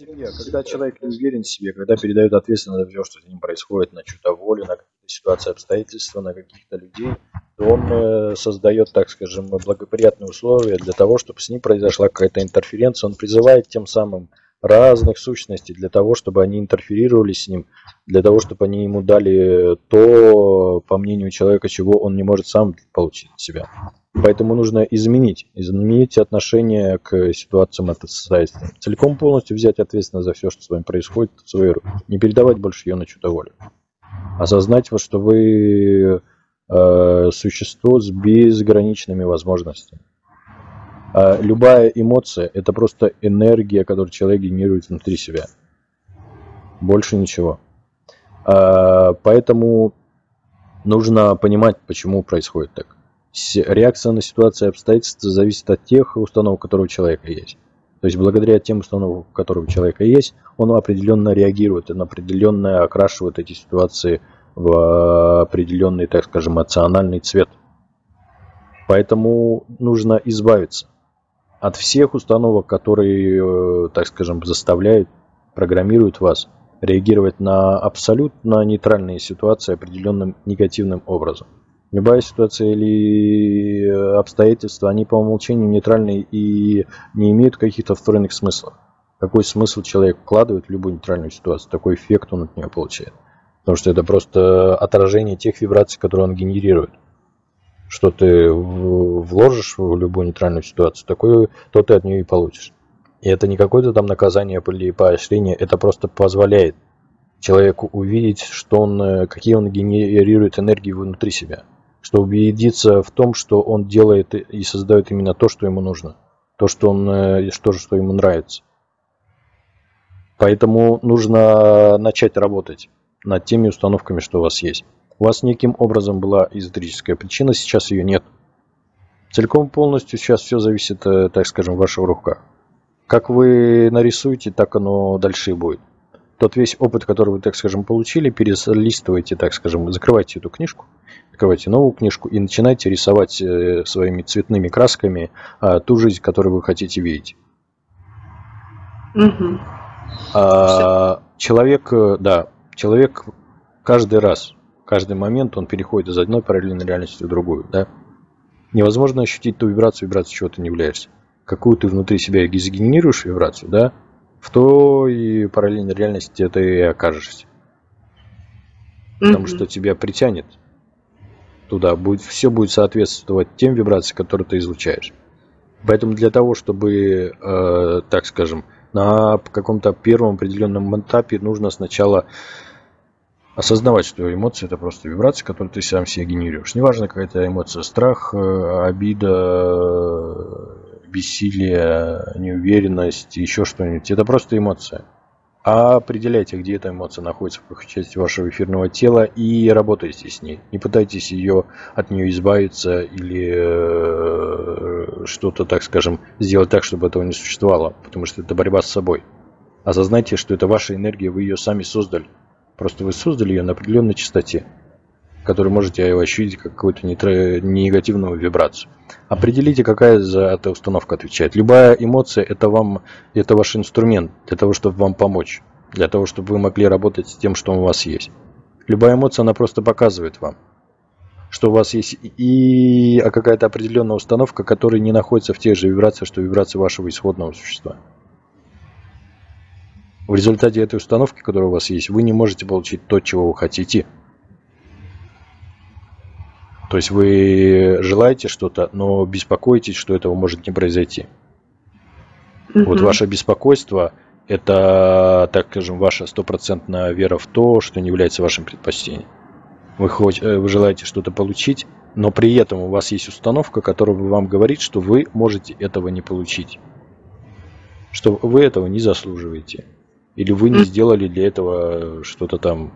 себе, когда человек не уверен в себе, когда передает ответственность за все, что с ним происходит, на чью-то волю, на какие-то ситуации, обстоятельства, на каких-то людей, то он э, создает, так скажем, благоприятные условия для того, чтобы с ним произошла какая-то интерференция. Он призывает тем самым разных сущностей для того, чтобы они интерферировали с ним, для того, чтобы они ему дали то, по мнению человека, чего он не может сам получить от себя. Поэтому нужно изменить, изменить отношение к ситуациям это состоятельства. Целиком полностью взять ответственность за все, что с вами происходит в свои руки. Не передавать больше ее на чью-то волю. Осознать, вот, что вы э, существо с безграничными возможностями. А любая эмоция – это просто энергия, которую человек генерирует внутри себя. Больше ничего. А, поэтому нужно понимать, почему происходит так. Реакция на ситуацию и обстоятельства зависит от тех установок, которые у человека есть. То есть благодаря тем установкам, которые у человека есть, он определенно реагирует, он определенно окрашивает эти ситуации в определенный, так скажем, эмоциональный цвет. Поэтому нужно избавиться от всех установок, которые, э, так скажем, заставляют, программируют вас реагировать на абсолютно нейтральные ситуации определенным негативным образом. Любая ситуация или э, обстоятельства, они по умолчанию нейтральные и не имеют каких-то встроенных смыслов. Какой смысл человек вкладывает в любую нейтральную ситуацию, такой эффект он от нее получает. Потому что это просто отражение тех вибраций, которые он генерирует что ты вложишь в любую нейтральную ситуацию, такое, то ты от нее и получишь. И это не какое-то там наказание или поощрение, это просто позволяет человеку увидеть, что он, э, какие он генерирует энергии внутри себя, чтобы убедиться в том, что он делает и создает именно то, что ему нужно, то, что, он, э, что, что ему нравится. Поэтому нужно начать работать над теми установками, что у вас есть. У вас неким образом была эзотерическая причина, сейчас ее нет. Целиком полностью сейчас все зависит, э, так скажем, в ваших руках. Как вы нарисуете, так оно дальше и будет. Тот весь опыт, который вы, так скажем, получили, перелистывайте, так скажем, закрывайте эту книжку, открывайте новую книжку и начинайте рисовать э, своими цветными красками а, ту жизнь, которую вы хотите видеть. Угу. А, человек, э, да, человек каждый раз каждый момент он переходит из одной параллельной реальности в другую, да? Невозможно ощутить ту вибрацию, вибрацию, чего ты не являешься. Какую ты внутри себя сгенерируешь вибрацию, да? В той параллельной реальности ты и окажешься. Потому mm-hmm. что тебя притянет туда, будет, все будет соответствовать тем вибрациям, которые ты излучаешь. Поэтому для того, чтобы, э, так скажем, на каком-то первом определенном этапе нужно сначала осознавать, что эмоции это просто вибрации, которые ты сам себе генерируешь. Неважно, какая это эмоция, страх, э, обида, бессилие, неуверенность, еще что-нибудь. Это просто эмоция. А определяйте, где эта эмоция находится, в какой части вашего эфирного тела и работайте с ней. Не пытайтесь ее, от нее избавиться или э, что-то, так скажем, сделать так, чтобы этого не существовало, потому что это борьба с собой. Осознайте, что это ваша энергия, вы ее сами создали. Просто вы создали ее на определенной частоте, которую можете ощутить как какую-то негативную вибрацию. Определите, какая за эту установку отвечает. Любая эмоция это вам, это ваш инструмент для того, чтобы вам помочь, для того, чтобы вы могли работать с тем, что у вас есть. Любая эмоция, она просто показывает вам, что у вас есть и какая-то определенная установка, которая не находится в тех же вибрациях, что вибрации вашего исходного существа. В результате этой установки, которая у вас есть, вы не можете получить то, чего вы хотите. То есть вы желаете что-то, но беспокоитесь, что этого может не произойти. Угу. Вот ваше беспокойство – это, так скажем, ваша стопроцентная вера в то, что не является вашим предпочтением. Вы, хоть, э, вы желаете что-то получить, но при этом у вас есть установка, которая вам говорит, что вы можете этого не получить. Что вы этого не заслуживаете. Или вы не сделали для этого что-то там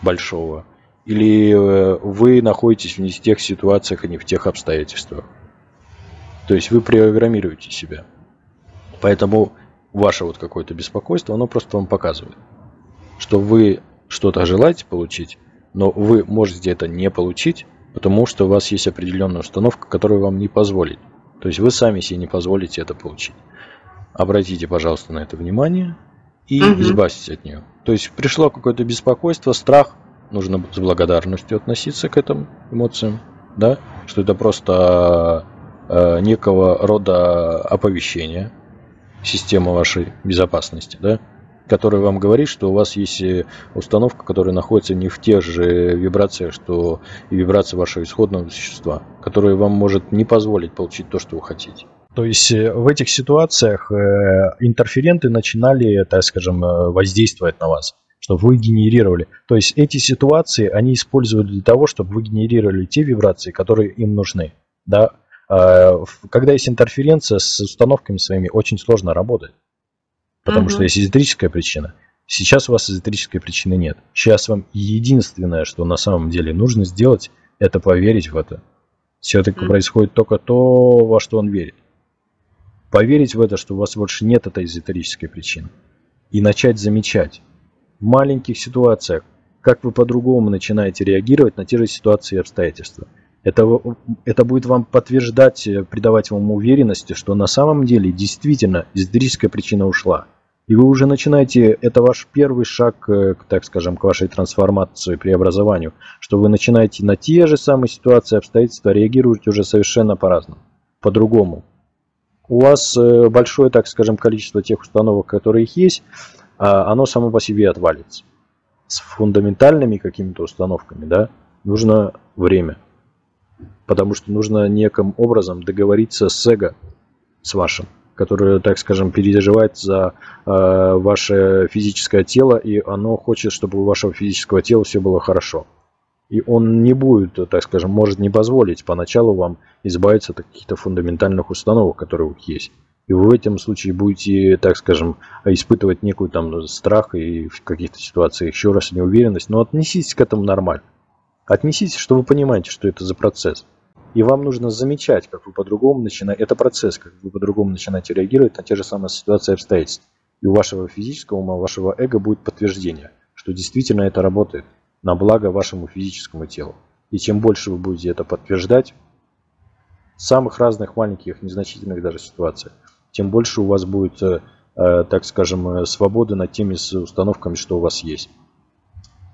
большого. Или э, вы находитесь не в тех ситуациях и не в тех обстоятельствах. То есть вы программируете себя. Поэтому ваше вот какое-то беспокойство, оно просто вам показывает, что вы что-то желаете получить, но вы можете это не получить, потому что у вас есть определенная установка, которая вам не позволит. То есть вы сами себе не позволите это получить. обратите, пожалуйста, на это внимание и угу. избавьтесь от нее. То есть пришло какое-то беспокойство, страх, нужно с благодарностью относиться к этим эмоциям, да, что это просто э, некого рода оповещение системы вашей безопасности, да, который вам говорит, что у вас есть э, установка, которая находится не в тех же вибрациях, что и вибрации вашего исходного существа, которая вам может не позволить получить то, что вы хотите. То есть э, в этих ситуациях э, интерференты начинали, так скажем, воздействовать на вас, чтобы вы генерировали. То есть эти ситуации они используют для того, чтобы вы генерировали те вибрации, которые им нужны. Да? А, когда есть интерференция с установками своими, очень сложно работать. Потому угу. что есть эзотерическая причина. Сейчас у вас эзотерической причины нет. Сейчас вам единственное, что на самом деле нужно сделать, это поверить в это. Все-таки угу. происходит только то, во что он верит. Поверить в это, что у вас больше нет этой эзотерической причины. И начать замечать в маленьких ситуациях, как вы по-другому начинаете реагировать на те же ситуации и обстоятельства. Это, это будет вам подтверждать, придавать вам уверенности, что на самом деле действительно эзотерическая причина ушла. И вы уже начинаете, это ваш первый шаг, э, так скажем, к вашей трансформации, преобразованию, что вы начинаете на те же самые ситуации, обстоятельства реагировать уже совершенно по-разному, по-другому. У вас э, большое, так скажем, количество тех установок, которые есть, а оно само по себе отвалится. С фундаментальными какими-то установками, да, нужно время. Потому что нужно неким образом договориться с эго, с вашим которое, так скажем, переживает за э, ваше физическое тело, и оно хочет, чтобы у вашего физического тела все было хорошо. И он не будет, так скажем, может не позволить поначалу вам избавиться от каких-то фундаментальных установок, которые у вас есть. И вы в этом случае будете, так скажем, испытывать некую там страх и в каких-то ситуациях еще раз неуверенность. Но отнеситесь к этому нормально. Отнеситесь, что вы понимаете, что это за процесс. И вам нужно замечать, как вы по-другому начинаете, это процесс, как вы по-другому начинаете реагировать на те же самые ситуации и обстоятельства. И у вашего физического ума, вашего эго будет подтверждение, что действительно это работает на благо вашему физическому телу. И чем больше вы будете это подтверждать, самых разных маленьких, незначительных даже ситуациях, тем больше у вас будет, э, э, так скажем, э, свободы над теми установками, что у вас есть,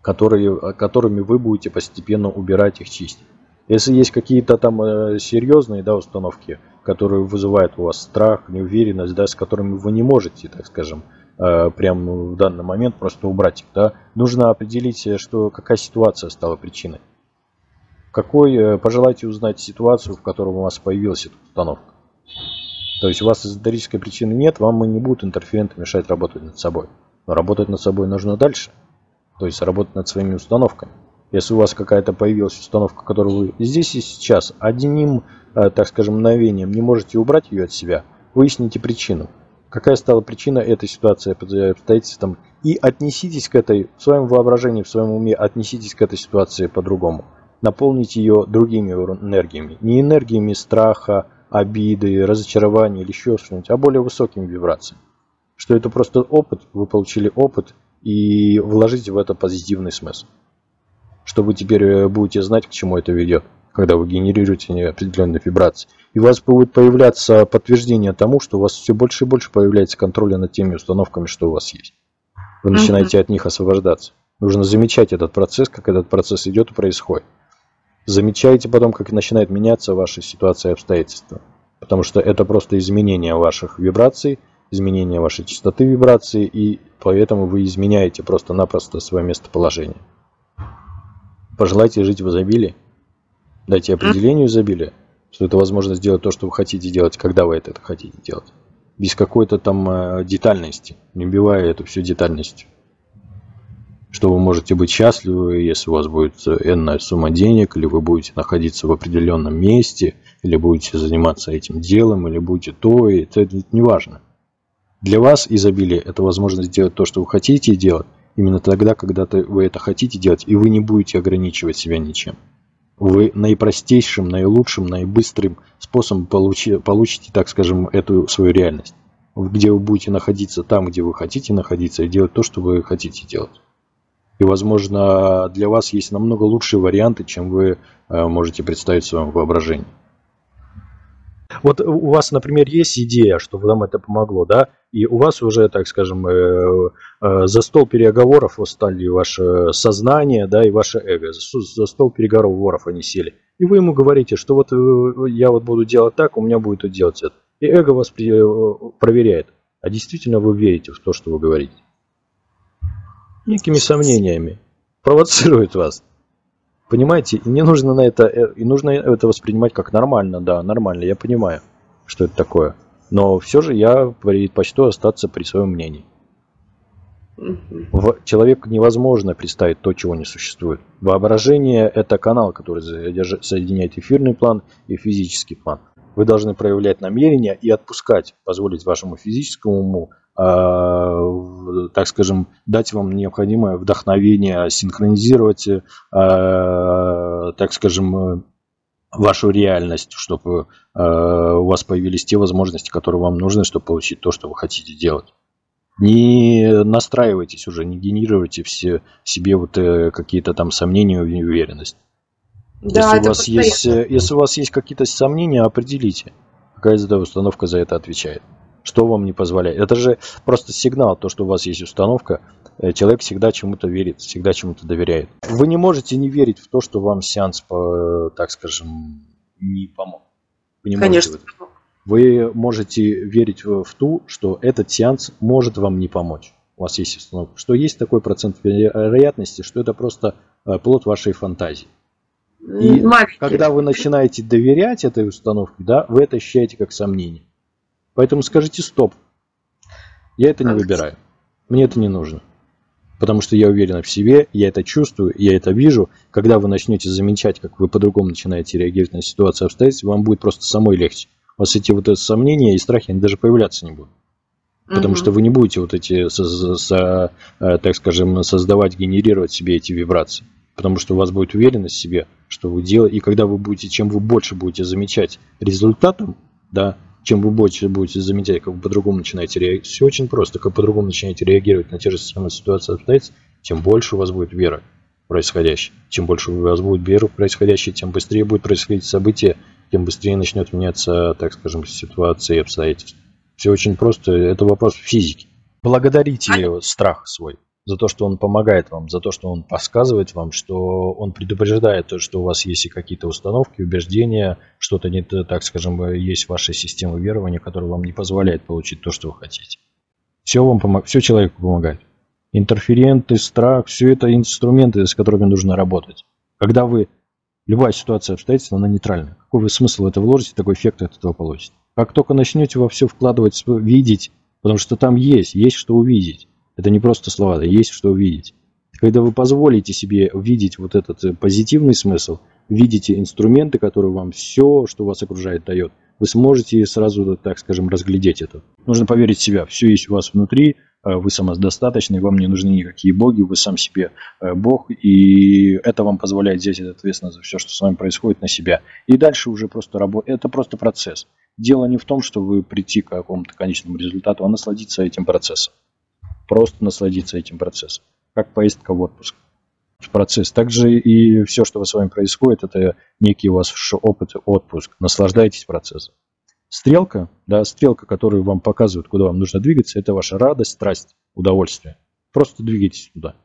которые, которыми вы будете постепенно убирать их, чистить. Если есть какие-то там э, серьезные да, установки, которые вызывают у вас страх, неуверенность, да, с которыми вы не можете, так скажем, э, прямо в данный момент просто убрать их, да, нужно определить, э, что, какая ситуация стала причиной. Какой, пожелайте узнать ситуацию, в которой у вас появилась эта установка. То есть у вас эзотерической причины нет, вам и не будут интерференты мешать работать над собой. Но работать над собой нужно дальше. То есть работать над своими установками. Если у вас какая-то появилась установка, которую вы здесь и сейчас одним, э, так скажем, мгновением не можете убрать ее от себя, выясните причину. Какая стала причина этой ситуации, обстоятельствам, и отнеситесь к этой, в своем воображении, в своем уме, отнеситесь к этой ситуации по-другому. Наполните ее другими энергиями. Не энергиями страха, обиды, разочарования или еще что-нибудь, а более высокими вибрациями. Что это просто опыт, вы получили опыт, и вложите в это позитивный смысл что вы теперь э, будете знать, к чему это ведет, когда вы генерируете определенные вибрации. И у вас будет появляться подтверждение тому, что у вас все больше и больше появляется контроля над теми установками, что у вас есть. Вы начинаете от них освобождаться. Нужно замечать этот процесс, как этот процесс идет и происходит. Замечайте потом, как начинает меняться ваша ситуация и обстоятельства. Потому что это просто изменение ваших вибраций, изменение вашей частоты вибрации, и поэтому вы изменяете просто-напросто свое местоположение. Пожелайте жить в изобилии. Дайте определению изобилия, что это возможно сделать то, что вы хотите делать, когда вы это хотите делать. Без какой-то там э, детальности, не убивая эту всю детальность. Что вы можете быть счастливы, если у вас будет энная сумма денег, или вы будете находиться в определенном месте, или будете заниматься этим делом, или будете то, и это, это не важно. Для вас изобилие – это возможность сделать то, что вы хотите делать, Именно тогда, когда вы это хотите делать, и вы не будете ограничивать себя ничем. Вы наипростейшим, наилучшим, наибыстрым способом получи, получите, так скажем, эту свою реальность. Где вы будете находиться там, где вы хотите находиться, и делать то, что вы хотите делать. И, возможно, для вас есть намного лучшие варианты, чем вы э, можете представить в своем воображении. Вот у вас, например, есть идея, что вам это помогло, да, и у вас уже, так скажем, э, э, за стол переговоров стали ваше сознание, да, и ваше эго. За стол переговоров они сели. И вы ему говорите, что вот э, я вот буду делать так, у меня будет делать это. И эго вас проверяет. А действительно вы верите в то, что вы говорите? Некими сомнениями. Провоцирует вас. Понимаете, и не нужно на это, э, и нужно это воспринимать как нормально, да, нормально, я понимаю, что это такое. Но все же я предпочту остаться при своем мнении. В человеку невозможно представить то, чего не существует. Воображение – это канал, который соединяет эфирный план и физический план. Вы должны проявлять намерение и отпускать, позволить вашему физическому уму так скажем, дать вам необходимое вдохновение, синхронизировать, э, так скажем, вашу реальность, чтобы э, у вас появились те возможности, которые вам нужны, чтобы получить то, что вы хотите делать. Не настраивайтесь уже, не генерируйте все себе вот какие-то там сомнения и уверенность. Да, если, у вас есть, если у вас есть какие-то сомнения, определите, какая установка за это отвечает. Что вам не позволяет? Это же просто сигнал, то, что у вас есть установка. Э, человек всегда чему-то верит, всегда чему-то доверяет. Вы не можете не верить в то, что вам сеанс, так скажем, не помог. Вы не Конечно. Можете вы можете верить в ту, что этот сеанс может вам не помочь. У вас есть установка. Что есть такой процент вероятности, что это просто э, плод вашей фантазии. И Маленький. когда вы начинаете доверять этой установке, да, вы это ощущаете как сомнение. Поэтому скажите стоп. Я это не выбираю. Мне это не нужно. Потому что я уверен в себе, я это чувствую, я это вижу. Когда вы начнете замечать, как вы по-другому начинаете реагировать на ситуацию обстоятельства, вам будет просто самой легче. У вас эти вот сомнения и страхи, они даже появляться не будут. Потому что вы не будете вот эти, со, со, э, так скажем, создавать, генерировать себе эти вибрации. Потому что у вас будет уверенность в себе, что вы делаете. И когда вы будете, чем вы больше будете замечать результатом, да, чем вы больше будете замечать, как вы по-другому начинаете реагировать, все очень просто, как по-другому начинаете реагировать на те же самые ситуации обстоятельства, тем больше у вас будет вера в происходящее. Чем больше у вас будет вера в происходящее, тем быстрее будет происходить событие, тем быстрее начнет меняться, так скажем, ситуация и обстоятельства. Все очень просто, это вопрос физики. Благодарите а... страх свой за то, что он помогает вам, за то, что он подсказывает вам, что он предупреждает, что у вас есть и какие-то установки, убеждения, что-то не так скажем, есть ваша система верования, которая вам не позволяет получить то, что вы хотите. Все вам помогает, все человеку помогает. Интерференты, страх, все это инструменты, с которыми нужно работать. Когда вы, любая ситуация обстоятельства, она нейтральная. Какой вы смысл в это вложите, такой эффект от этого получите. Как только начнете во все вкладывать, видеть, потому что там есть, есть что увидеть это не просто слова, есть что увидеть. Когда вы позволите себе видеть вот этот э, позитивный смысл, видите инструменты, которые вам все, что вас окружает, дает, вы сможете сразу, так скажем, разглядеть это. Нужно поверить в себя. Все есть у вас внутри, э, вы самодостаточны, вам не нужны никакие боги, вы сам себе э, бог, и это вам позволяет взять ответственность за все, что с вами происходит, на себя. И дальше уже просто работа, это просто процесс. Дело не в том, что вы прийти к какому-то конечному результату, а насладиться этим процессом просто насладиться этим процессом, как поездка в отпуск. Процесс. Также и все, что с вами происходит, это некий у вас опыт, отпуск. Наслаждайтесь процессом. Стрелка, да, стрелка, которую вам показывают, куда вам нужно двигаться, это ваша радость, страсть, удовольствие. Просто двигайтесь туда.